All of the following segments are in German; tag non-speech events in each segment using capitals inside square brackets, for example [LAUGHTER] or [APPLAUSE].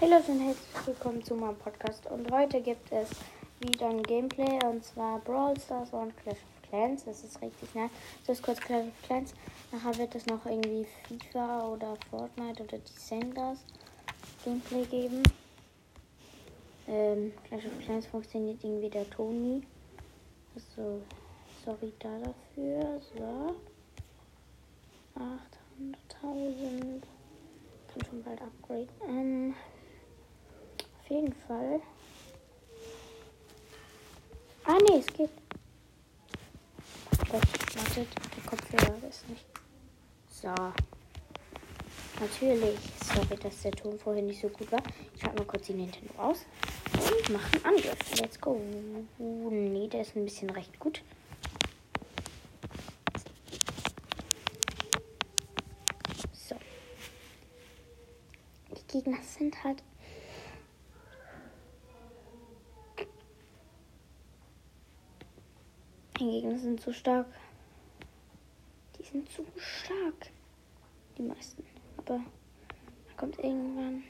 Hallo und herzlich willkommen zu meinem Podcast. Und heute gibt es wieder ein Gameplay und zwar Brawl Stars und Clash of Clans. Das ist richtig nice. Das ist kurz Clash of Clans. Nachher wird es noch irgendwie FIFA oder Fortnite oder Descenders Gameplay geben. Ähm, Clash of Clans funktioniert irgendwie der Toni. Also, sorry da dafür. So. 800.000. Kann schon bald upgraden. Ähm, jeden Fall. Ah, nee, es geht. Gott, wartet, der Kopfhörer ist nicht. So. Natürlich. Sorry, dass der Ton vorhin nicht so gut war. Ich schalte mal kurz die Nintendo aus und mache einen Angriff. Let's go. Nee, der ist ein bisschen recht gut. So. Die Gegner sind halt Die Gegner sind zu stark. Die sind zu stark. Die meisten. Aber da kommt irgendwann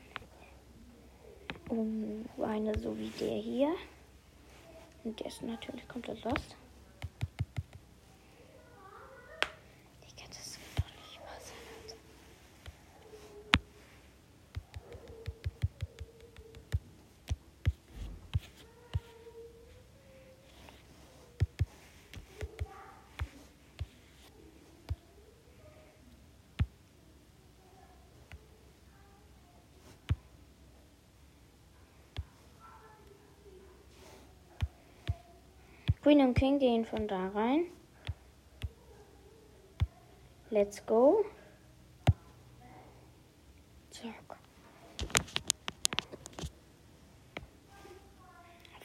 um eine so wie der hier. Und der ist natürlich komplett lost. Digga, das kann doch nicht wahr sein. Alter. Queen und King gehen von da rein. Let's go. Zack.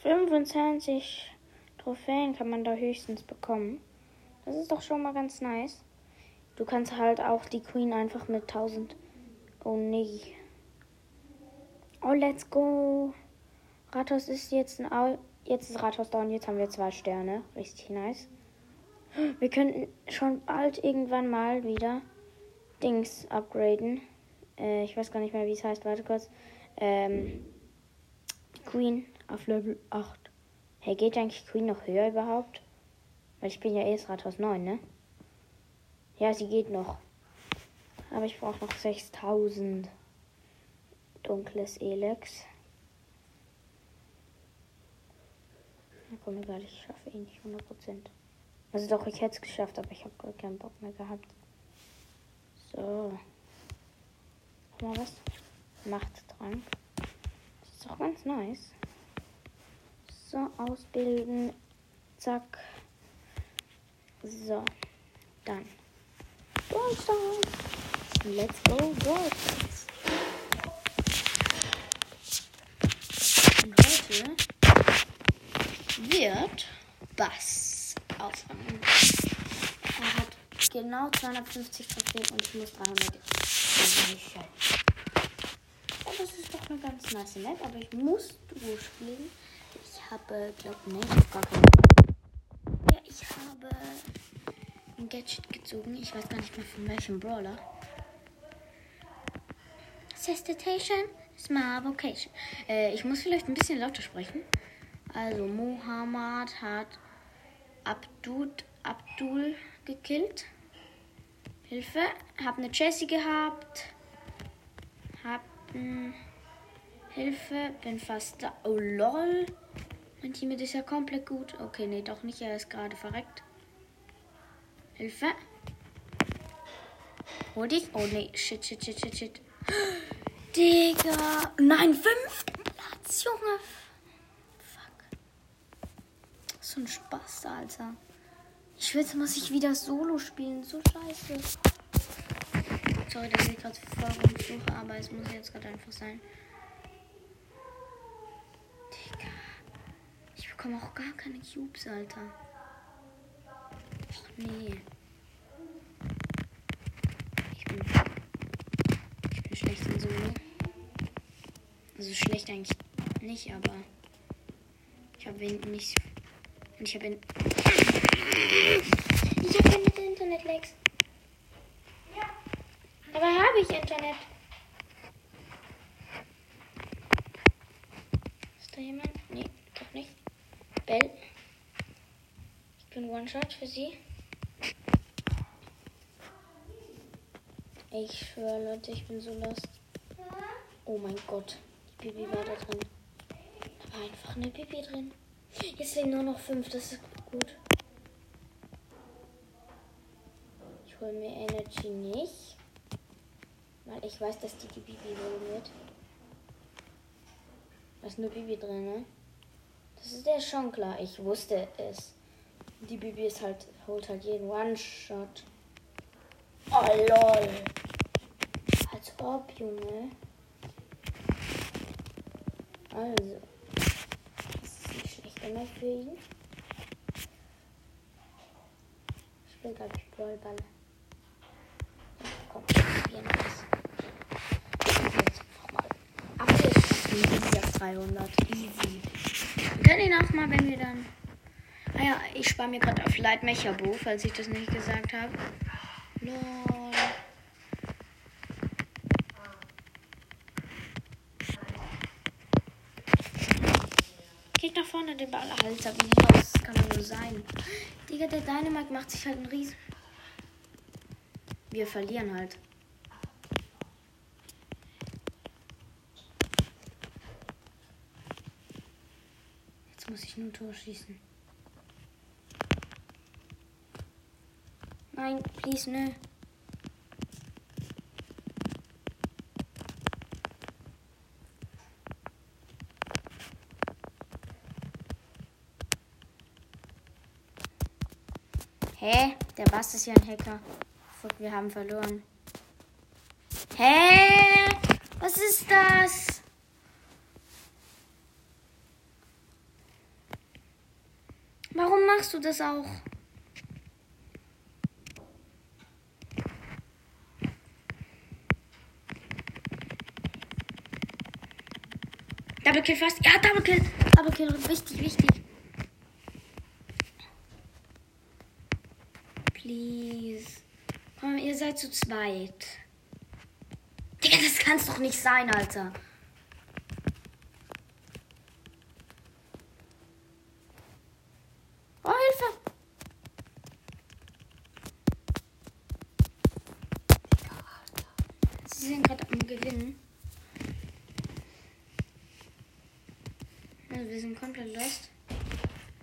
25 Trophäen kann man da höchstens bekommen. Das ist doch schon mal ganz nice. Du kannst halt auch die Queen einfach mit 1000. Oh nee. Oh, let's go. Rathaus ist jetzt ein Jetzt ist Rathaus down, jetzt haben wir zwei Sterne. Richtig nice. Wir könnten schon bald irgendwann mal wieder Dings upgraden. Äh, ich weiß gar nicht mehr, wie es heißt. Warte kurz. Ähm, Queen auf Level 8. Hey, geht eigentlich Queen noch höher überhaupt? Weil ich bin ja erst Rathaus 9, ne? Ja, sie geht noch. Aber ich brauche noch 6000. Dunkles Elex. Na komm, egal, ich schaffe eh nicht 100%. Also doch, ich hätte es geschafft, aber ich habe gar keinen Bock mehr gehabt. So. Guck mal was. Machttrank. Das ist doch ganz nice. So, ausbilden. Zack. So. Dann. Brawl Stars. Let's go, Brawl wird Bass auffangen. Er hat genau 250 Trophäen und ich muss 300 erreichen. Ja, das ist doch eine ganz nice Map, aber ich muss Duo spielen. Ich habe, glaube nicht, ich gar keine. Ja, ich habe ein Gadget gezogen. Ich weiß gar nicht mehr von welchem Brawler. Sestitation my vocation. Äh, ich muss vielleicht ein bisschen lauter sprechen. Also Mohammed hat Abdud, Abdul gekillt. Hilfe. Hab eine Jessie gehabt. Hab hm, Hilfe. Bin fast da. Oh lol. Mein Teammate ist ja komplett gut. Okay, nee, doch nicht. Er ist gerade verreckt. Hilfe. Hol dich. Oh nee. Shit, shit, shit, shit, shit. [GASPS] Digga. Nein, fünften Platz, Junge. So ein Spaß, Alter. Ich will jetzt muss ich wieder Solo spielen. So scheiße. Sorry, dass ich gerade voll rumsuche, aber es muss jetzt gerade einfach sein. Digga. Ich bekomme auch gar keine Cubes, Alter. Ach nee. Ich bin, ich bin schlecht in Solo. Also schlecht eigentlich nicht, aber ich habe nicht und ich habe ihn. Ich habe keine Internet-Lags. Ja. Aber habe ich Internet? Ist da jemand? Nee, doch nicht. Bell. Ich bin One-Shot für sie. Ich schwöre, Leute, ich bin so lost. Oh mein Gott, die Bibi war da drin. Da war einfach eine Bibi drin. Jetzt sind nur noch fünf, das ist gut. Ich hole mir Energy nicht. Weil ich weiß, dass die die Bibi holen wird. Da ist nur Bibi drin, ne? Das ist der schon klar. Ich wusste es. Die Bibi ist halt, holt halt jeden One-Shot. Oh lol. Als ob, Junge. Also. Das ist nicht schlecht immer für ihn. Ich will, glaube ich, Ballballe. Komm, probieren wir das. Auf 300. Easy. Wir können ihn auch mal, wenn wir dann. Ah ja, ich spare mir gerade auf Mechabo, falls ich das nicht gesagt habe. Lol. Vorne den Ball, Alter. Wie los kann man nur sein? Digga, der Dynamite macht sich halt einen Riesen. Wir verlieren halt. Jetzt muss ich nur ein Tor schießen. Nein, please, nö. Bass ist ja ein Hacker. Fuck, wir haben verloren. Hä? Was ist das? Warum machst du das auch? Double Kill fast. Ja, Double Kill. Double Kill. Wichtig, wichtig. Please. Seid zu zweit. Digga, das kann's doch nicht sein, Alter. Oh, Hilfe. Sie sind gerade am Gewinnen. Also wir sind komplett lost.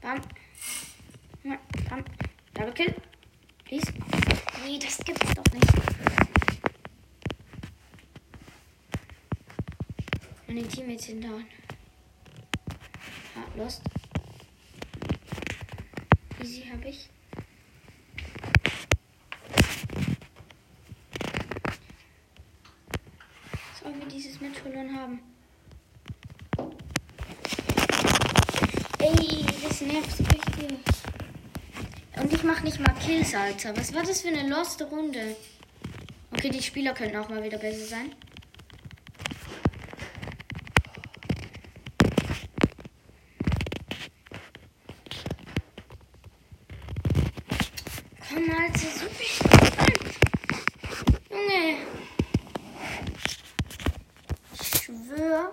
Bam. Bam. Double Kill. Please. Nee, das gibt's doch nicht. Und den Teammates hinterhauen. Ja, lost. Easy habe ich. Sollen wir dieses Match verloren haben? Ey, das nervt richtig. Und ich mach nicht mal Kills, Alter. Was war das für eine loste Runde? Okay, die Spieler könnten auch mal wieder besser sein. Komm, Alter, so viel. Junge. Ich schwör.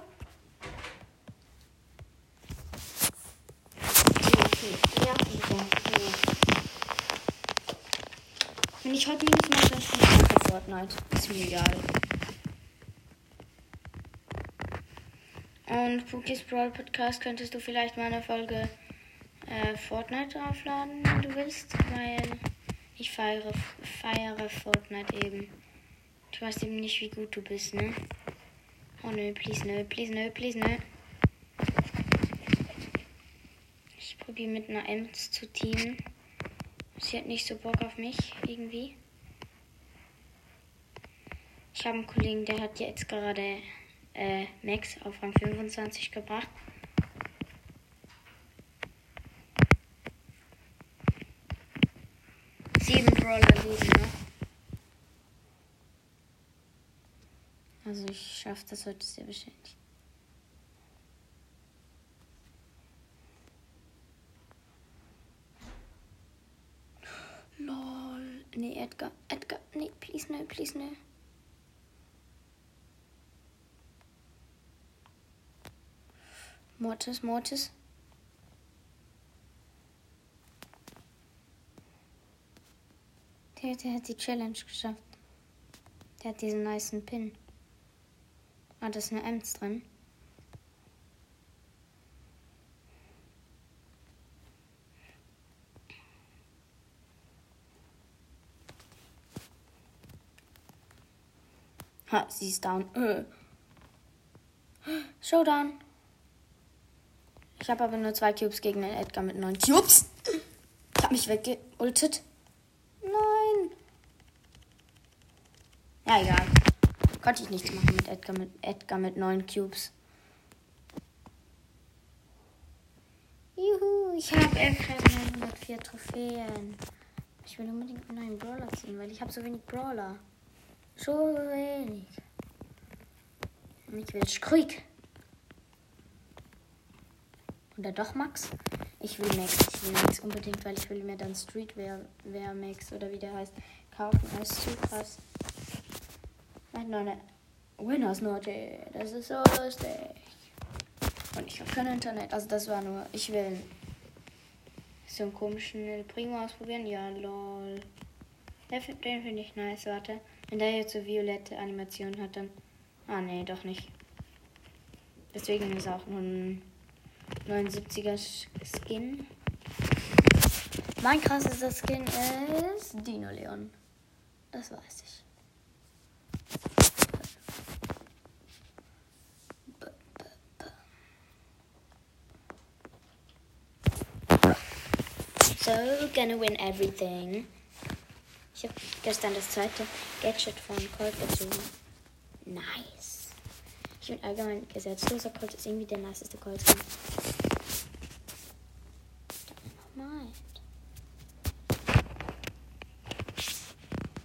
Ja, ja, ja. Wenn ich heute Minus mache, dann spiele ich einfach Fortnite. Ist mir egal. Und Pookies Brawl Podcast könntest du vielleicht mal eine Folge äh, Fortnite aufladen, wenn du willst, weil ich feiere, feiere Fortnite eben. Du weißt eben nicht, wie gut du bist, ne? Oh nö, please, nö, please, nö, please, nö. Ich probiere mit einer Ems zu teamen. Sie hat nicht so Bock auf mich, irgendwie. Ich habe einen Kollegen, der hat jetzt gerade äh, Max auf Rang 25 gebracht. Sieben Brawler leben noch. Also ich schaffe das heute sehr wahrscheinlich. Nee, Edgar. Edgar. Nee, please, no, please, no. Mortis, Mortis. Der, der hat die Challenge geschafft. Der hat diesen niceen Pin. Ah, da ist eine Ems drin. Ha, sie ist down. Äh. Showdown. Ich habe aber nur zwei Cubes gegen den Edgar mit neun Cubes. Ich habe mich weggeultet. Nein. Ja, egal. Konnte ich nichts machen mit Edgar mit Edgar mit neun Cubes. Juhu, ich habe Edgar 904 Trophäen. Ich will unbedingt einen neuen Brawler ziehen, weil ich habe so wenig Brawler. So wenig. Und ich will Skrik. Oder doch Max? Ich will Max. Ich will Max unbedingt, weil ich will mir dann Streetwear Wear Max oder wie der heißt kaufen. Das ist zu krass. Nein, nein. Winners Note. Das ist so lustig. Und ich habe kein Internet. Also das war nur. Ich will so einen komischen Primo ausprobieren. Ja, lol. Den finde ich nice. Warte. Wenn der jetzt so violette Animation hat, dann. Ah, nee, doch nicht. Deswegen ist auch nur ein 79er Skin. Mein krassester Skin ist Dino Leon. Das weiß ich. So, gonna win everything. Ich habe gestern das zweite Gadget von Colt gezogen. Nice. Ich bin allgemein gesetzloser Colt ist irgendwie der niceste Colt. Mind.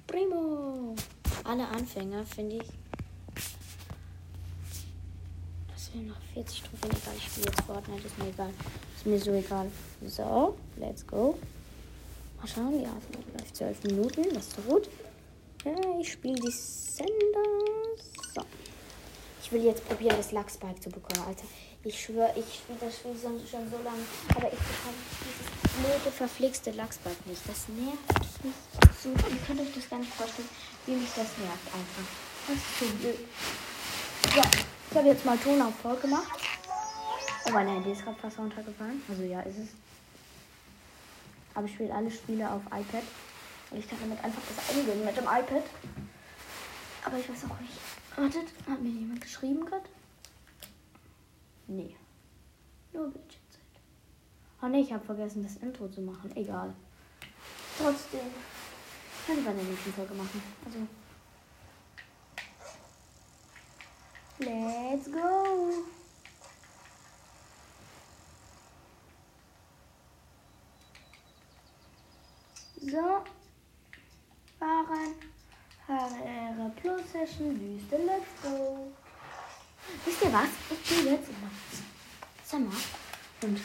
Primo. Alle Anfänger finde ich. Das wäre noch 40 Trophäen egal. Ich spiele jetzt Fortnite, ist mir egal. Ist mir so egal. So, let's go. Mal schauen, ja, vielleicht zwölf Minuten, das ist gut. Ja, ich spiele die Sender. Will jetzt probieren, das Lachsbike zu bekommen, Alter. Ich schwöre, ich spiele das Spiel schon, schon so lange, aber ich bekomme dieses blöde, verflixte Lachsbike nicht. Das nervt mich so. Ihr könnt euch das gar nicht vorstellen, wie mich das nervt einfach. Das ist so blöd. Ja, ich habe jetzt mal Ton auf voll gemacht. Oh, mein Handy ist gerade fast runtergefallen. Also ja, ist es. Aber ich spiele alle Spiele auf iPad. Und ich kann damit einfach das eingeben mit dem iPad. Aber ich weiß auch nicht. Wartet, hat mir jemand geschrieben gerade? Nee. Nur Bildschirmzeit. Oh ne, ich habe vergessen, das Intro zu machen. Egal. Trotzdem. Kann ich bei der nächsten Folge machen. Also. Let's go! So. Fahren. HRR Plus Session Wüste. Let's go. Wisst ihr was? Ich gehe jetzt in mein Zimmer und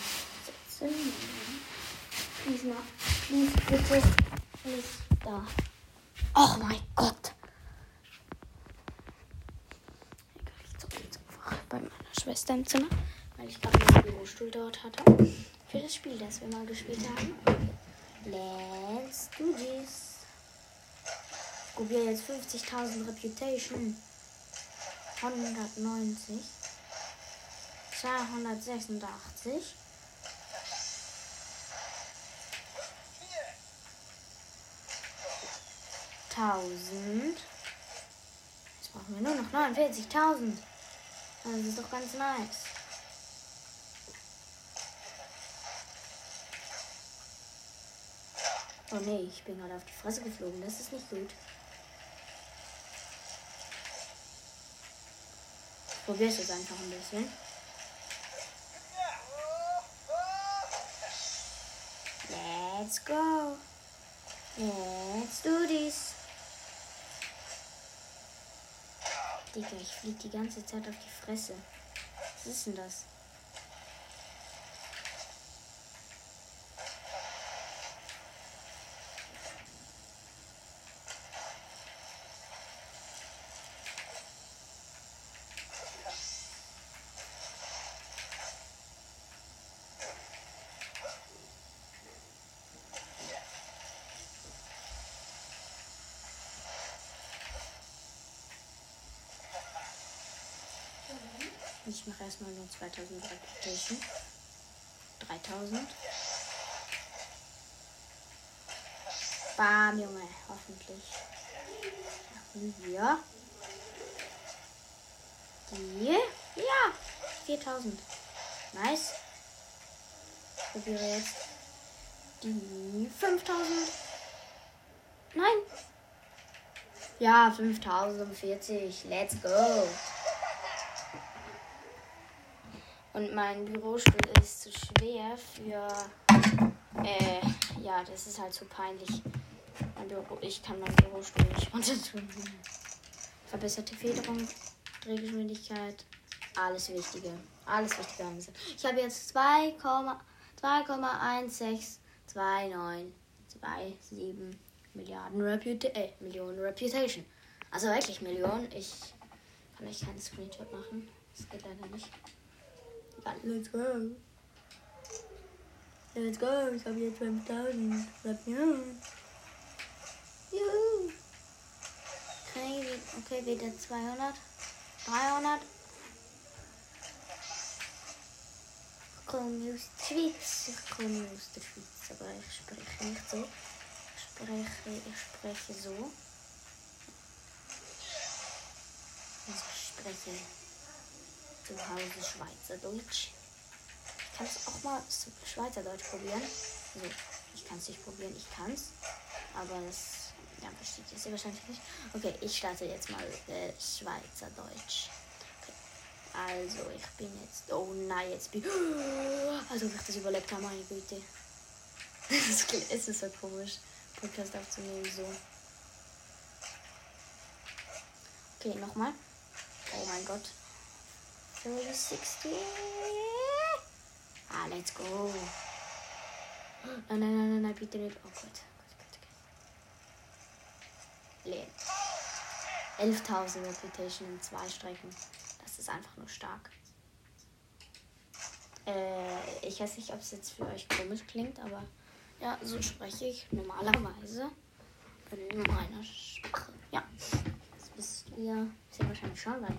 setze mich. Diesmal. Please, bitte. Alles da. Oh mein Gott. Ich zocke jetzt einfach bei meiner Schwester im Zimmer, weil ich gerade meinen Bürostuhl dort hatte. Für das Spiel, das wir mal gespielt haben. Let's do this. Ich probiere jetzt 50.000 Reputation. 190. 286. Tausend. Jetzt brauchen wir nur noch 49.000. Das ist doch ganz nice. Oh nee, ich bin gerade auf die Fresse geflogen. Das ist nicht gut. Probier es jetzt einfach ein bisschen. Let's go. Let's do this. Digga, ich flieg die ganze Zeit auf die Fresse. Was ist denn das? Erstmal nur 2000 Reputation. 3000. Bam, Junge, hoffentlich. Wir. Die. Ja, 4000. Nice. Ich probiere jetzt die 5000. Nein. Ja, 5040. Let's go. Und mein Bürostuhl ist zu schwer für. Äh, ja, das ist halt so peinlich. Büro, ich kann mein Bürostuhl nicht runter tun. Verbesserte Federung, Drehgeschwindigkeit, alles Wichtige. Alles Wichtige haben wir. Ich habe jetzt 2,162927 Milliarden Reputa äh, Millionen Reputation. Also wirklich Millionen. Ich kann euch keinen Screenshot machen. Das geht leider nicht. Let's go. Let's go. Ich habe jetzt 5000 Reputation. Juhu. Okay, okay, wieder 200. 300. Ich komme aus der Schweiz. Ich komme aus der Schweiz, aber ich spreche nicht so. Ich spreche, ich spreche so. Also ich spreche zu Hause Schweizerdeutsch. Ich kann es auch mal Schweizerdeutsch probieren. Also, ich kann es nicht probieren, ich kann es. Aber das ja, versteht ihr sie wahrscheinlich nicht. Okay, ich starte jetzt mal äh, Schweizerdeutsch. Also, ich bin jetzt. Oh nein, jetzt bin [GASPS] ich. Also, ich das überlebt habe, meine Güte. [LAUGHS] es ist so komisch, Podcast aufzunehmen, so. Okay, nochmal. Oh mein Gott. 360. Ah, let's go. Nein, nein, nein, nein, bitte nicht. Oh Gott. Leben. 11.000 Reputation in zwei Strecken. Das ist einfach nur stark. Äh, ich weiß nicht, ob es jetzt für euch komisch klingt, aber ja, so spreche ich normalerweise in meiner Sprache. Ja, das wisst ihr sehr wahrscheinlich schon, weil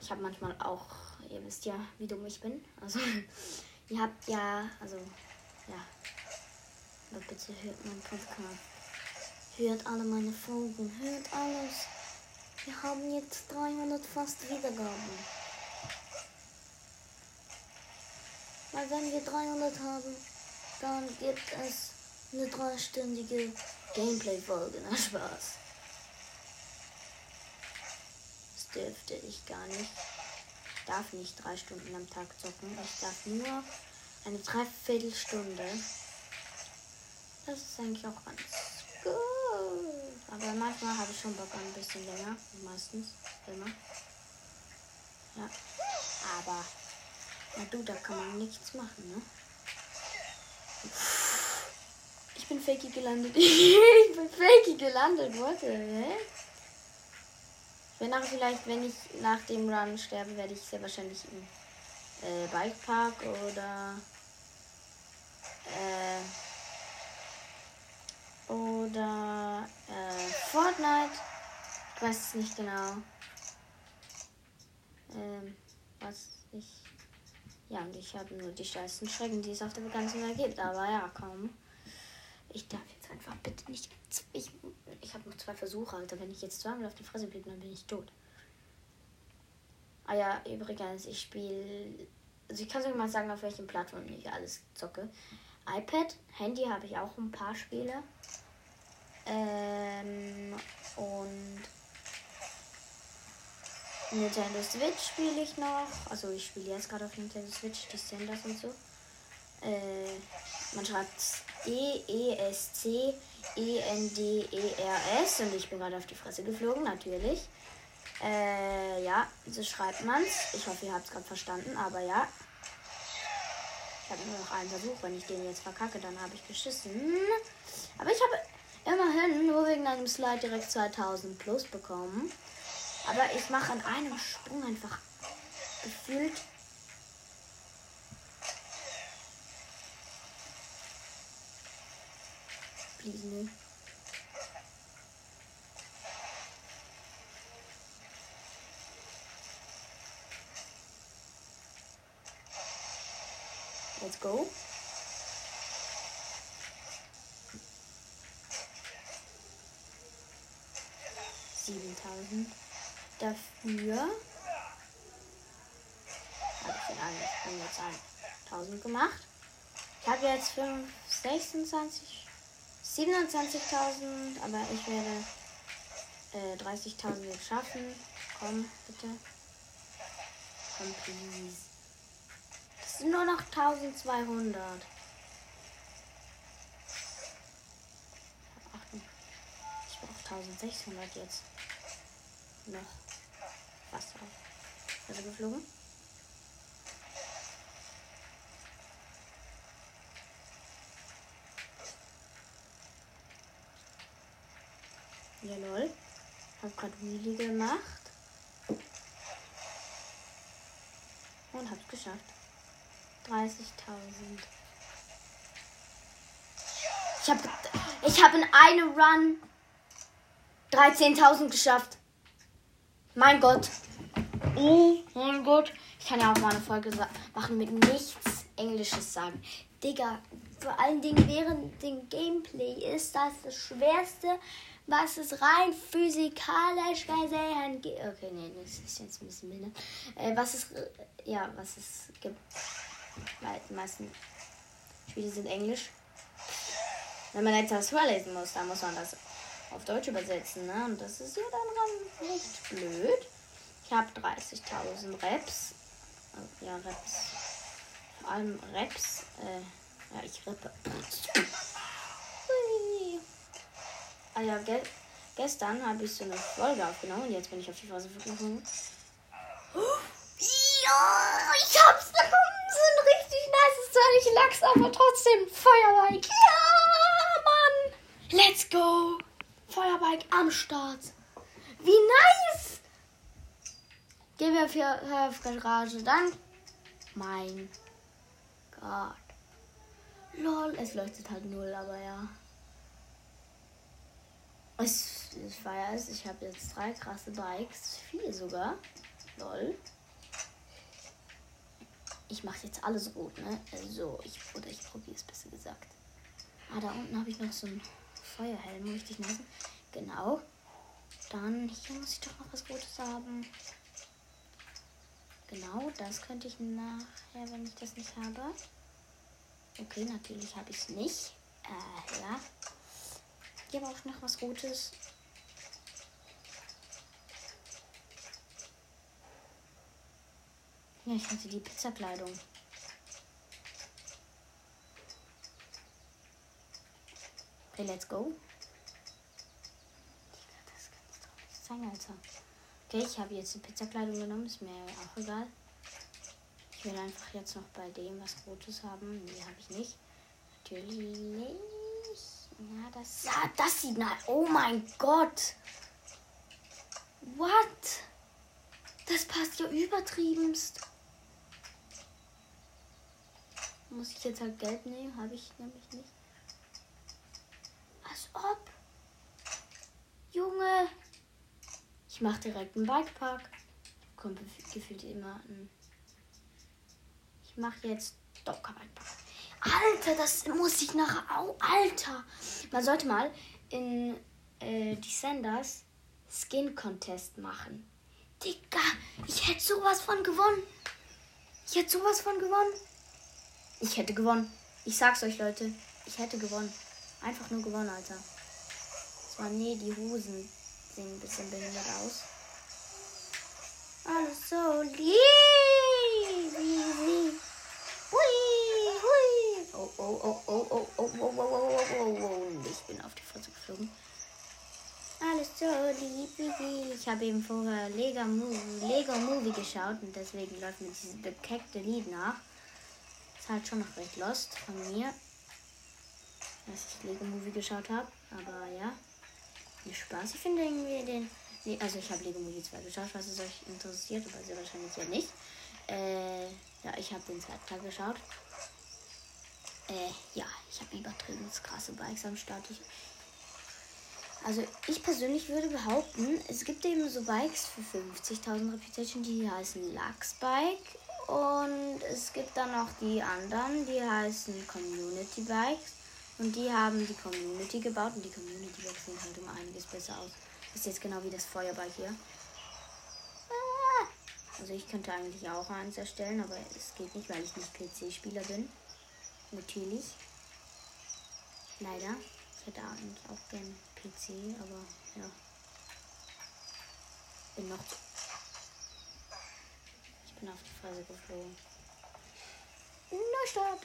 ich habe manchmal auch, ihr wisst ja, wie dumm ich bin. Also, [LAUGHS] ihr habt ja, also, ja, aber bitte hört meinen Podcast. Hört alle meine Folgen, hört alles. Wir haben jetzt 300 fast Wiedergaben. Weil wenn wir 300 haben, dann gibt es eine dreistündige Gameplay-Folge. Na Spaß. Das dürfte ich gar nicht. Ich darf nicht drei Stunden am Tag zocken. Ich darf nur eine Dreiviertelstunde. Das ist eigentlich auch ganz gut. Aber manchmal habe ich schon Bock ein bisschen länger. Meistens. Immer. Ja. Aber. Na du, da kann man nichts machen, ne? Ich bin fakey gelandet. [LAUGHS] ich bin fakey gelandet. What hä? Ich werde nachher vielleicht, wenn ich nach dem Run sterbe, werde ich sehr wahrscheinlich im äh, Bikepark oder äh, oder äh, Fortnite. Ich weiß es nicht genau. Ähm, was ich. Ja, und ich habe nur die scheißen Schrecken, die es auf der ganzen Welt gibt. Aber ja, komm. Ich darf jetzt einfach bitte nicht. Ich, ich habe noch zwei Versuche, Alter. Wenn ich jetzt zweimal auf die Fresse blieb, dann bin ich tot. Ah ja, übrigens, ich spiele. Also ich kann sogar mal sagen, auf welchen Plattformen ich alles zocke iPad, Handy habe ich auch ein paar Spiele. Ähm, und Nintendo Switch spiele ich noch. Also ich spiele jetzt gerade auf Nintendo Switch, die Senders und so. Äh, man schreibt D-E-S-C-E-N-D-E-R-S und ich bin gerade auf die Fresse geflogen, natürlich. Äh, ja, so schreibt man's. Ich hoffe, ihr habt es gerade verstanden, aber ja. Ich habe nur noch einen Versuch. Wenn ich den jetzt verkacke, dann habe ich geschissen. Aber ich habe immerhin nur wegen einem Slide direkt 2000 plus bekommen. Aber ich mache an einem Sprung einfach gefühlt. Please, ne? Let's go. Siebentausend. Dafür habe ich den anderen jetzt 1000 gemacht. Ich habe jetzt 5, 26, 27.000, aber ich werde äh, 30.000 schaffen. Komm, bitte. Komm, please. Das sind nur noch 1200. Ich brauche 1600 jetzt. Noch. Wasser. Also geflogen. Ja, lol. Hab grad Wheelie gemacht. Und hab's geschafft. 30.000. Ich hab, ich hab in einem Run 13.000 geschafft. Mein Gott. Oh mein Gott. Ich kann ja auch mal eine Folge machen mit nichts Englisches sagen. Digga, vor allen Dingen während dem Gameplay ist das das Schwerste, was es rein physikalisch gesehen gibt. Okay, nee, das ist jetzt ein bisschen minder. Äh, was es, ja, was es gibt. Weil die meisten Spiele sind Englisch. Wenn man jetzt das vorlesen muss, dann muss man das auf Deutsch übersetzen, ne? Und das ist ja dann nicht blöd. Ich habe 30.000 Reps. Oh, ja, Reps. Vor allem Reps. Äh, ja, ich rippe. Ah ja, ge gestern habe ich so eine Folge aufgenommen und jetzt bin ich auf die Phase gekommen. Ja, ich hab's bekommen. So ein richtig nice, zwar nicht Lachs, aber trotzdem Feuerbike. Ja, Mann. Let's go. Feuerbike am Start. Wie nice. Gehen wir für, auf Garage. Dann. Mein Gott. Lol, es leuchtet halt null, aber ja. Ich, ich es. Ich habe jetzt drei krasse Bikes. Vier sogar. Lol. Ich mache jetzt alles rot, ne? So, ich, oder ich probiere es besser gesagt. Ah, da unten habe ich noch so einen Feuerhelm. Richtig nice. Genau. Dann hier muss ich doch noch was Rotes haben. Genau, das könnte ich nachher, wenn ich das nicht habe. Okay, natürlich habe ich es nicht. Äh, ja. Hier aber auch noch was Rotes. Ja, ich hatte die Pizzakleidung. Okay, let's go. Das kann ich doch nicht sein, Alter. Okay, ich habe jetzt die Pizzakleidung genommen, ist mir auch egal. Ich will einfach jetzt noch bei dem was Rotes haben. Nee, habe ich nicht. Natürlich. Ja, das. Ja, das sieht nach. Oh mein Gott. What? Das passt ja übertriebenst. Muss ich jetzt halt Geld nehmen? Habe ich nämlich nicht. Als ob. Junge. Ich mache direkt einen Bikepark. Kommt gefühlt immer ein. Ich mache jetzt doch kein Bikepark. Alter, das muss ich nachher auch. Alter. Man sollte mal in äh, Descenders Skin Contest machen. Digga, ich hätte sowas von gewonnen. Ich hätte sowas von gewonnen. Ich hätte gewonnen. Ich sag's euch, Leute. Ich hätte gewonnen. Einfach nur gewonnen, Alter. Zwar, nee, die Hosen sehen ein bisschen behindert aus. Alles so lieb. Hui. Oh, oh, oh, oh, oh, oh, oh, oh, oh, oh, oh, oh. Ich bin auf die Fresse geflogen. Alles so lieb. Ich habe eben vorher Lego Movie, Lego Movie geschaut und deswegen läuft mir dieses bekeckte Lied nach. Ist halt schon noch recht lost von mir, dass ich Lego Movie geschaut habe. Aber ja, viel Spaß. Ich finde irgendwie den. Nee, also ich habe Lego Movie 2 geschaut, was es euch interessiert, aber sehr wahrscheinlich ja nicht. Äh, ja, ich habe den zweiten Teil geschaut. Äh, ja, ich habe übertrieben krasse Bikes am Start. Ich, also ich persönlich würde behaupten, es gibt eben so Bikes für 50.000 Reputation, die heißen Lux Bike Und es gibt dann noch die anderen, die heißen Community Bikes. Und die haben die Community gebaut und die Community Bikes sehen halt um einiges besser aus. Das ist jetzt genau wie das Feuerbike hier. Ah! Also ich könnte eigentlich auch eins erstellen, aber es geht nicht, weil ich nicht PC-Spieler bin. Natürlich. Leider. Ich hätte eigentlich auch gern PC, aber ja. Bin noch. Ich bin auf die Fresse geflogen. Neustart.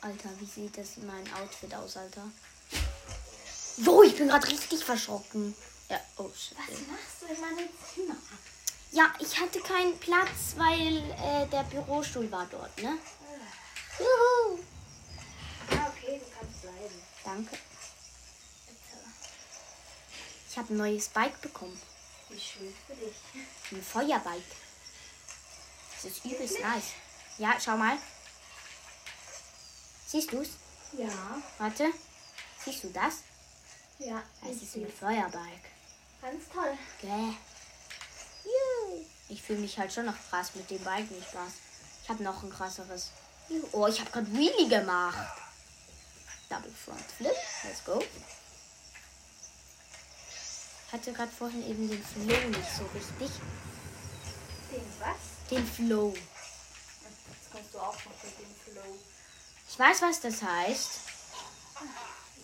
Alter, wie sieht das mein Outfit aus, Alter? Jo, ich bin gerade richtig verschrocken. Ja, oh shit. Was machst du in meinem Zimmer? Ja, ich hatte keinen Platz, weil äh, der Bürostuhl war dort, ne? Juhu. Ah, okay, du kannst bleiben. Danke. Bitte. Ich habe ein neues Bike bekommen. Wie schön für dich. Ein Feuerbike. Das ist übelst nice. Ja, schau mal. Siehst du's? Ja, Warte. Siehst du das? ja. Das ich ist ein. Feuerbike. Ganz toll. Juhu. Ich fühle mich halt schon noch krass mit dem Bike, nicht Spaß. Ich habe noch ein krasseres. Oh, ich habe gerade Wheelie gemacht. Double Front Flip. Let's go. Ich hatte gerade vorhin eben den Flow nicht so richtig. Den was? Den Flow. Jetzt kommst du auch noch mit dem Flow. Ich weiß, was das heißt.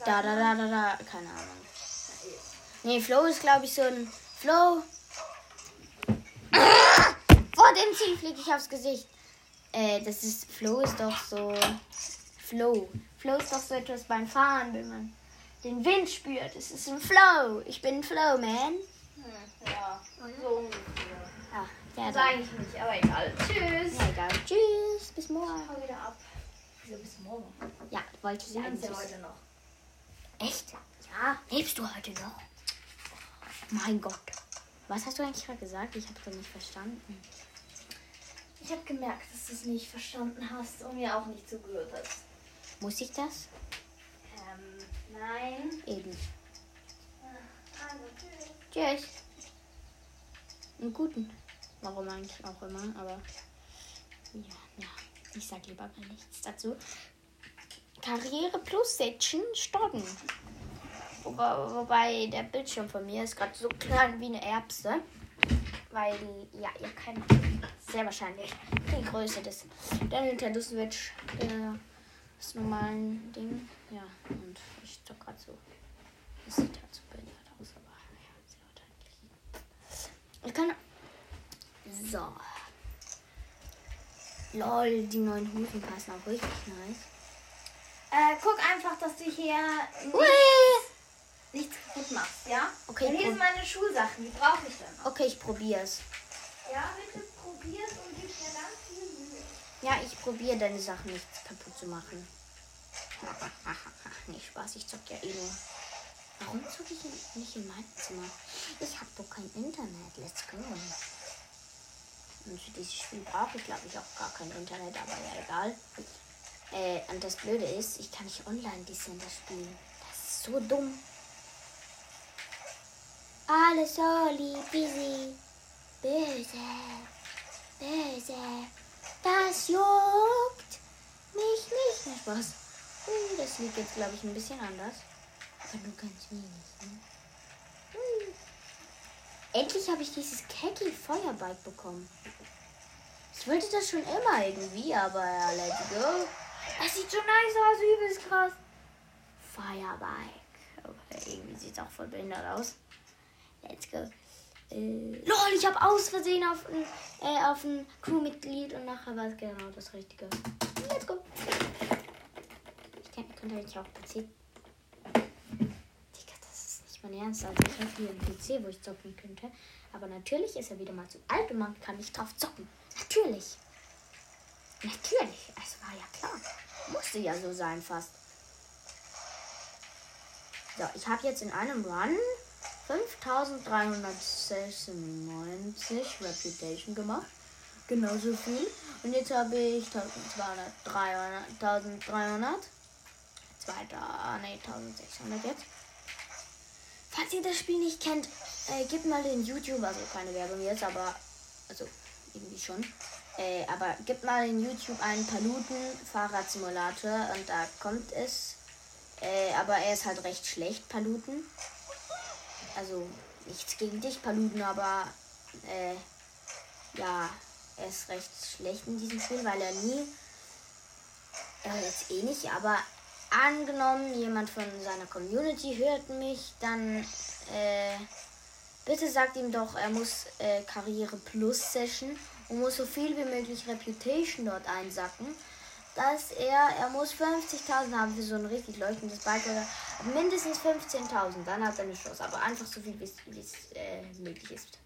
Da, da, da, da, da. Keine Ahnung. Nee, Flow ist, glaube ich, so ein Flow. Ah! Vor dem Ziel fliege ich aufs Gesicht. Äh, das ist, Flow ist doch so. Flow. Flow ist doch so etwas beim Fahren, wenn man den Wind spürt. Es ist ein Flow. Ich bin ein Flow, man. Hm, ja, so ungefähr. Ja, ja, Das dann. eigentlich nicht, aber egal. Tschüss. Ja, egal. Tschüss, bis morgen. Hau wieder ab. Wieso bis morgen? Ja, wollte ich eigentlich. ja heute noch. Echt? Ja. Lebst du heute noch? Mein Gott. Was hast du eigentlich gerade gesagt? Ich habe es nicht verstanden. Ich habe gemerkt, dass du es nicht verstanden hast und mir auch nicht zugehört hast. Muss ich das? Ähm, nein. Eben. Also, tschüss. Tschüss. Einen guten. Warum eigentlich auch immer, aber. Ja, ja. Ich sag lieber mal nichts dazu. Karriere plus Section starten. Wobei, wobei der Bildschirm von mir ist gerade so klein wie eine Erbse. Weil, ja, ihr kennt sehr wahrscheinlich die Größe des der Nintendo Switch, der, des normalen Ding. Ja, und ich zock gerade so. Das sieht halt so behindert aus, aber ja, sehr wahrscheinlich. Ich kann. So. Lol, die neuen Hosen passen auch richtig nice. Äh, guck einfach, dass du hier Hui! nichts, nichts kaputt machst, ja? Okay, Und hier sind meine Schulsachen, die brauche ich dann. Okay, ich probier's. Ja, bitte probier's und gib mir ganz viel Mühe. Ja, ich probiere deine Sachen nicht kaputt zu machen. [LAUGHS] nicht Spaß, ich zock ja eh nur. Warum zock ich nicht in meinem Zimmer? Ich habe doch kein Internet. Let's go. Und für dieses Spiel brauche ich, glaube ich, auch gar kein Internet, aber ja, egal. Äh, und das Blöde ist, ich kann nicht online Descender spielen. Das ist so dumm. Alles so lieb, busy. Böse. Böse. Das juckt mich nicht. Na Spaß. Ui, das liegt jetzt, glaube ich, ein bisschen anders. Aber nur ganz wenig. Ne? Ui. Endlich habe ich dieses Keki Feuerbike bekommen. Ich wollte das schon immer irgendwie, aber ja, let's go. Das sieht so nice aus, übelst krass. Feuerbike. Aber irgendwie sieht es auch voll behindert aus. Let's go. Äh, lol, ich habe aus Versehen auf ein, äh, auf ein Crewmitglied und nachher war es genau das Richtige. Let's go. Ich denke, könnte eigentlich auch PC. Digga, das ist nicht mein Ernst. Also ich habe hier einen PC, wo ich zocken könnte. Aber natürlich ist er wieder mal zu alt und man kann nicht drauf zocken. Natürlich. Natürlich. Es war ja klar. Musste ja so sein fast. So, ich habe jetzt in einem Run 5396 Reputation gemacht. Genauso viel. Und jetzt habe ich 1200, 300, 1300. Zweiter, nee, 1600 jetzt. Falls ihr das Spiel nicht kennt, äh, gebt mal den YouTube, also keine Werbung jetzt, aber, also irgendwie schon. Äh, aber gib mal in YouTube einen Paluten-Fahrradsimulator und da kommt es. Äh, aber er ist halt recht schlecht, Paluten. Also nichts gegen dich, Paluten, aber äh, ja, er ist recht schlecht in diesem Spiel, weil er nie. Er jetzt eh nicht, aber angenommen, jemand von seiner Community hört mich, dann äh, bitte sagt ihm doch, er muss äh, Karriere Plus Session und muss so viel wie möglich Reputation dort einsacken, dass er, er muss 50.000 haben für so ein richtig leuchtendes Bike oder mindestens 15.000, dann hat er eine Chance, aber einfach so viel, wie es äh, möglich ist.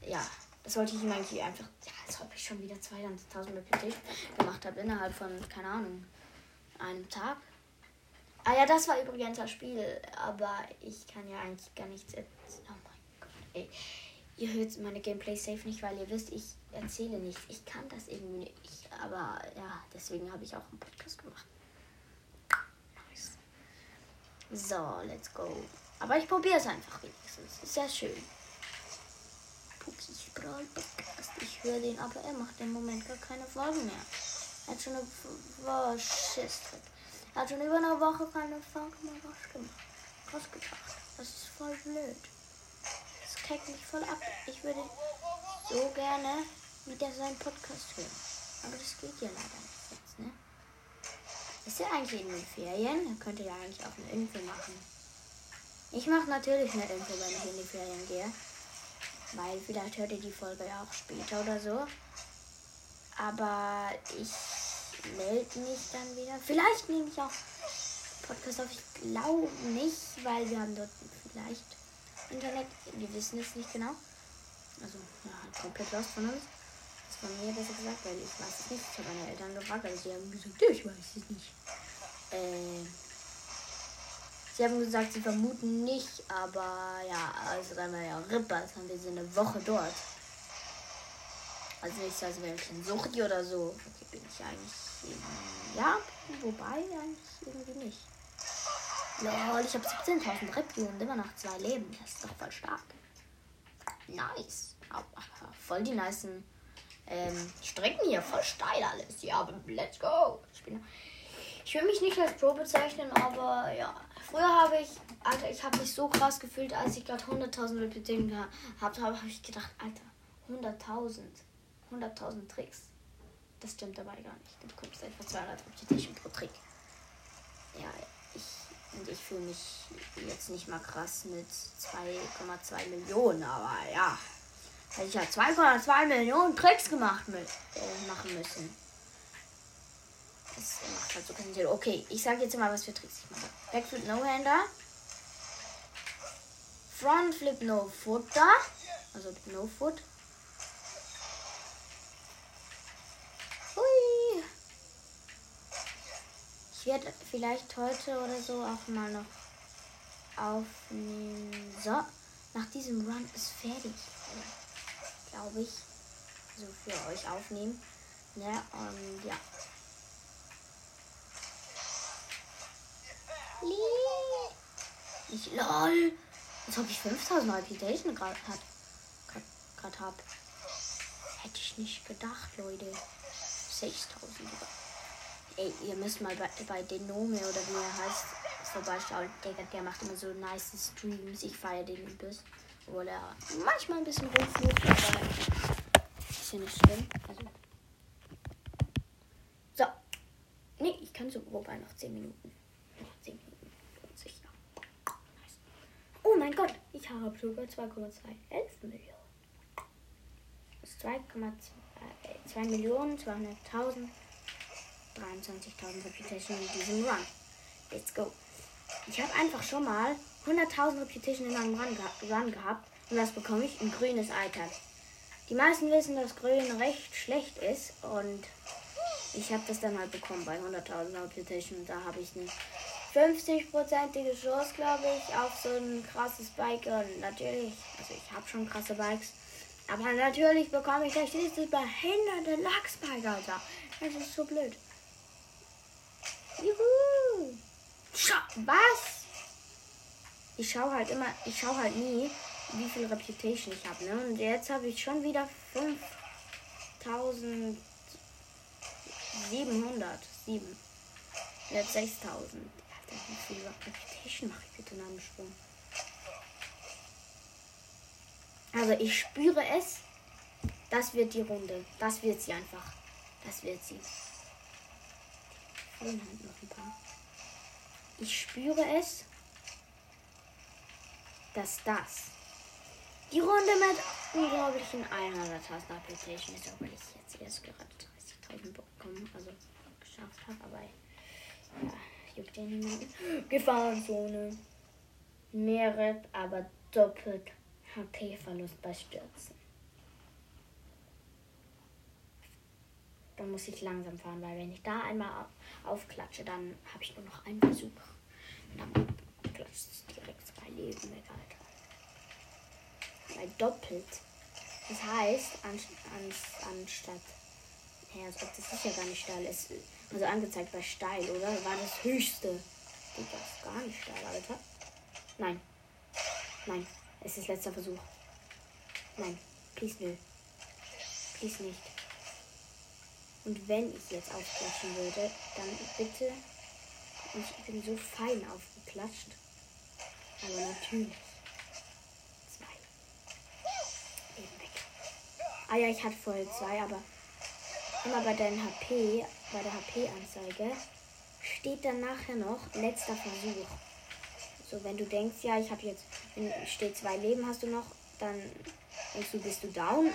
Ja, das wollte ich ihm eigentlich einfach, ja, als ob ich schon wieder 200.000 Reputation gemacht habe innerhalb von, keine Ahnung, einem Tag. Ah ja, das war übrigens das Spiel, aber ich kann ja eigentlich gar nichts erzählen. Oh mein Gott, ey. Ihr hört meine Gameplay safe nicht, weil ihr wisst, ich erzähle nichts. Ich kann das irgendwie nicht. Aber ja, deswegen habe ich auch einen Podcast gemacht. Nice. So, let's go. Aber ich probiere es einfach wenigstens. Ist sehr schön. Pukis Brawl Podcast. Ich höre den, aber er macht im Moment gar keine Folgen mehr. Er hat schon eine oh, Schiss. Er hat schon über eine Woche keine Folge mehr rausgemacht. Rausgebracht. Das ist voll blöd. Kackt mich voll ab. Ich würde so gerne wieder seinen Podcast hören. Aber das geht ja leider nicht jetzt, ne? Ist er eigentlich in den Ferien? Er könnte ja eigentlich auch eine Info machen. Ich mache natürlich eine Info, wenn ich in die Ferien gehe. Weil vielleicht hört ihr die Folge ja auch später oder so. Aber ich melde mich dann wieder. Vielleicht nehme ich auch Podcast auf. Ich glaube nicht, weil wir haben dort vielleicht Internet. Wir wissen es nicht genau. Also, ja, komplett lost von uns. Das von mir besser gesagt, weil ich weiß es nicht. Ich habe meine Eltern gefragt, also sie haben gesagt, ich weiß es nicht. Äh, sie haben gesagt, sie vermuten nicht, aber ja, also dann war ja Rippers, haben wir so eine Woche dort. Also nicht als wäre ich in Suchti oder so. Okay, bin ich eigentlich. Ja, wobei eigentlich irgendwie nicht. Lol, ich habe 17.000 Repi und immer noch zwei Leben. Das ist doch voll stark. Nice. Voll die nicen ähm, Strecken hier. Voll steil alles. Ja, let's go. Ich, bin, ich will mich nicht als Pro bezeichnen, aber ja. Früher habe ich, Alter, ich habe mich so krass gefühlt, als ich gerade 100.000 Repetitionen gehabt habe, habe ich gedacht, Alter, 100.000. 100.000 Tricks. Das stimmt dabei gar nicht. Du bekommst etwa 200 Reputation pro Trick. Ja, ich, und ich fühle mich jetzt nicht mal krass mit 2,2 Millionen, aber ja. Hätte ich ja 2,2 Millionen Tricks gemacht mit, äh, machen müssen. Das macht halt so keinen Sinn. Okay, ich sage jetzt mal, was für Tricks ich mache. Backflip No-Hander. Frontflip No-Footer. Also No-Foot. Werde vielleicht heute oder so auch mal noch aufnehmen. So, nach diesem Run ist fertig, glaube ich. So für euch aufnehmen. Ja, und ja. Ich lol. Als ob ich 5000 Reputation gerade hat. Hätte ich nicht gedacht, Leute. 6000 sogar. Ey, ihr müsst mal bei, bei Denome oder wie er heißt vorbeischauen. Der, der macht immer so nice Streams. Ich feiere den übelst. Obwohl er manchmal ein bisschen rumflucht, aber ist ja nicht schlimm. Also. So. Nee, ich kann so wobei noch 10 Minuten. Noch 10 Minuten. Sicher. Nice. Oh mein Gott, ich habe sogar 2,2. 11 Millionen. Das ist 2,2 äh, Millionen 200.000. 23.000 Reputation in diesem Run. Let's go. Ich habe einfach schon mal 100.000 Reputation in einem Run, ge Run gehabt und das bekomme ich ein grünes Item. Die meisten wissen, dass grün recht schlecht ist und ich habe das dann halt bekommen bei 100.000 Reputation. Da habe ich eine 50-prozentige Chance, glaube ich, auf so ein krasses Bike. Und natürlich, also ich habe schon krasse Bikes. Aber natürlich bekomme ich gleich dieses behinderte Lachsbike, Alter. Das ist so blöd. Juhu. Was? Ich schaue halt immer, ich schaue halt nie, wie viel Reputation ich habe. Ne? Und jetzt habe ich schon wieder 5000 1700. 7. Jetzt 6000. Alter, wie viel Reputation mache ich bitte in einem Sprung? Also ich spüre es. Das wird die Runde. Das wird sie einfach. Das wird sie. Fehlen halt noch ein paar. Ich spüre es, dass das die Runde mit unglaublichen 100.000 Application ist, weil ich jetzt erst gerade 30.000 bekommen, also geschafft habe, aber ja, juckt ja niemanden. Gefahrenzone. Mehr Rep, aber doppelt HP-Verlust bei Stürzen. Dann muss ich langsam fahren, weil wenn ich da einmal au- aufklatsche, dann habe ich nur noch einen Versuch. Dann klatscht es direkt zwei Leben weg, Alter. Weil doppelt. Das heißt, an, an, anstatt. Ja, als ob das sicher gar nicht steil ist. Also angezeigt bei steil, oder? War das höchste. Digga, ist gar nicht steil, Alter. Nein. Nein. Es ist letzter Versuch. Nein. Please, nö. Please nicht. Und wenn ich jetzt aufklatschen würde, dann bitte. Ich bin so fein aufgeklatscht. Aber natürlich. Zwei. Eben weg. Ah ja, ich hatte vorher zwei, aber immer bei deinem HP, bei der HP-Anzeige, steht dann nachher noch letzter Versuch. So, wenn du denkst, ja, ich habe jetzt, wenn steht zwei Leben hast du noch, dann denkst du, bist du down,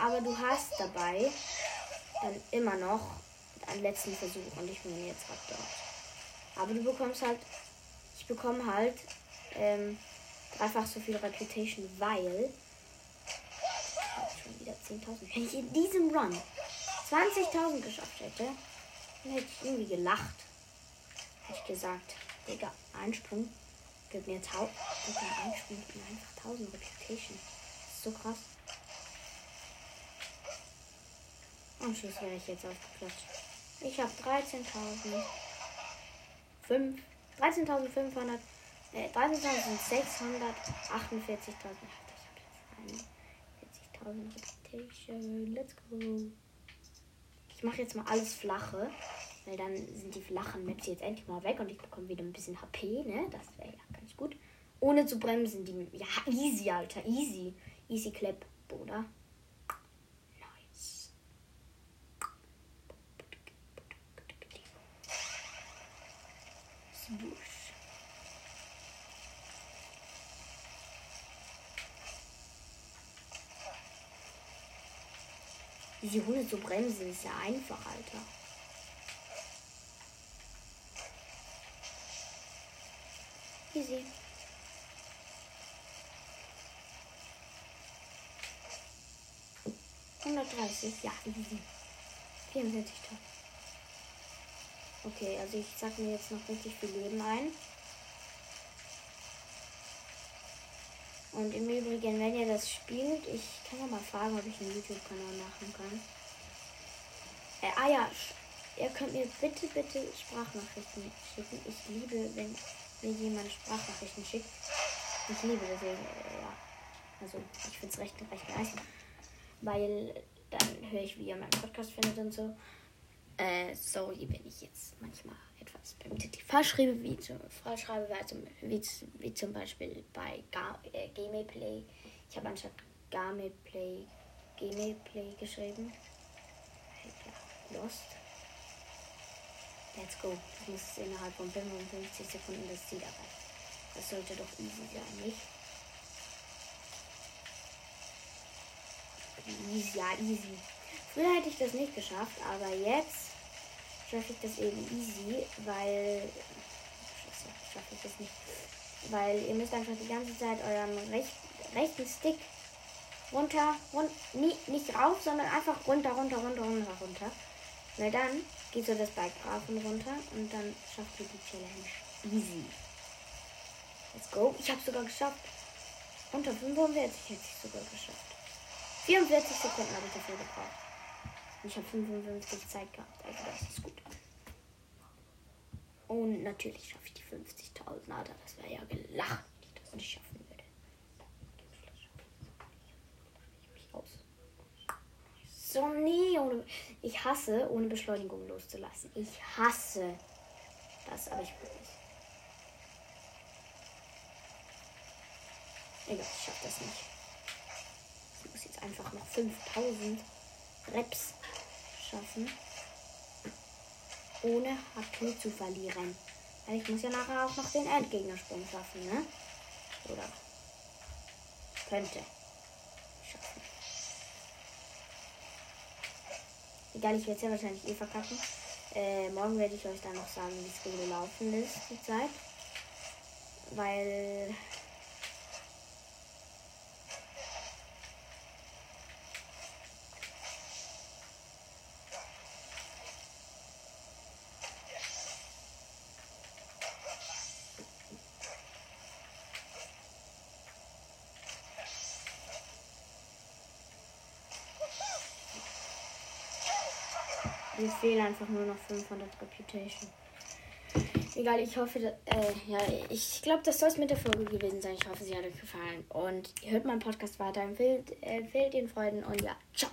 aber du hast dabei dann immer noch einen letzten Versuch und ich bin jetzt gerade dort. Aber du bekommst halt, ich bekomme halt ähm, dreifach so viel Reputation, weil ich schon wieder 10.000. Wenn ich in diesem Run 20.000 geschafft hätte, dann hätte ich irgendwie gelacht. Hätte ich gesagt, Digga, Einsprung gibt mir 1000. Digga, Einsprung gibt mir einfach 1000 Reputation. Das ist so krass. Und tschüss wäre ich jetzt aufgeklatscht. Ich habe 13.000. 5. 13.500. Äh, 13.648.000. Ich habe jetzt 41.000 Reputation. Let's go. Ich mache jetzt mal alles flache. Weil dann sind die flachen Maps jetzt endlich mal weg und ich bekomme wieder ein bisschen HP, ne? Das wäre ja ganz gut. Ohne zu bremsen. Die, ja, easy, Alter. Easy. Easy Clap, Bruder. Nice. Swoosh. Diese Hunde zu bremsen ist ja einfach, Alter. Easy. Hundertdreißig, ja, easy. 44.000. Okay, also ich sag mir jetzt noch richtig viel Leben ein. Und im Übrigen, wenn ihr das spielt, ich kann ja mal fragen, ob ich einen YouTube-Kanal machen kann. Äh, ah ja, ihr könnt mir bitte, bitte Sprachnachrichten schicken. Ich liebe, wenn mir jemand Sprachnachrichten schickt. Ich liebe das, äh, ja. Also, ich finde es recht, recht nice. Weil dann höre ich, wie ihr meinen Podcast findet und so. Äh, sorry, wenn ich jetzt manchmal etwas beim Titel falsch schreibe, wie zum, falsch schreibe, wie, wie zum Beispiel bei äh, Gameplay. Ich habe anstatt Gameplay Gameplay geschrieben. Ja, Lost. Let's go. Das muss innerhalb von 55 Sekunden das Ziel erreichen. Das sollte doch easy sein, nicht? Easy, ja, easy. Früher hätte ich das nicht geschafft, aber jetzt schaffe ich das eben easy, weil. Schaffe ich das nicht. Weil ihr müsst einfach die ganze Zeit euren rech rechten Stick runter, run nie, nicht rauf, sondern einfach runter, runter, runter, runter, runter. Weil dann geht so das Bike rauf und runter und dann schafft ihr die Challenge easy. Let's go. Ich habe sogar geschafft. Unter 45 hätte ich sogar geschafft. 44 Sekunden habe ich dafür gebraucht. Ich habe 55 Zeit gehabt. Also das ist gut. Und natürlich schaffe ich die 50.000. Alter, das wäre ja gelacht, wenn ich das nicht schaffen würde. So, nee, ohne, ich hasse, ohne Beschleunigung loszulassen. Ich hasse das, aber ich will nicht. Egal, ich schaff das nicht. Ich muss jetzt einfach noch 5000 Reps schaffen. Ohne HP zu verlieren. Weil ich muss ja nachher auch noch den Endgegnersprung schaffen, ne? Oder könnte schaffen. Egal, ich werde es ja wahrscheinlich eh verkacken. Äh, morgen werde ich euch dann noch sagen, wie es gelaufen ist, die Zeit. Weil Mir fehlen einfach nur noch 500 Reputation. Egal, ich hoffe, äh, ja, ich glaube, das soll es mit der Folge gewesen sein. Ich hoffe, sie hat euch gefallen. Und ihr hört meinen Podcast weiter, empfehlt, empfehlt den Freunden und ja, ciao.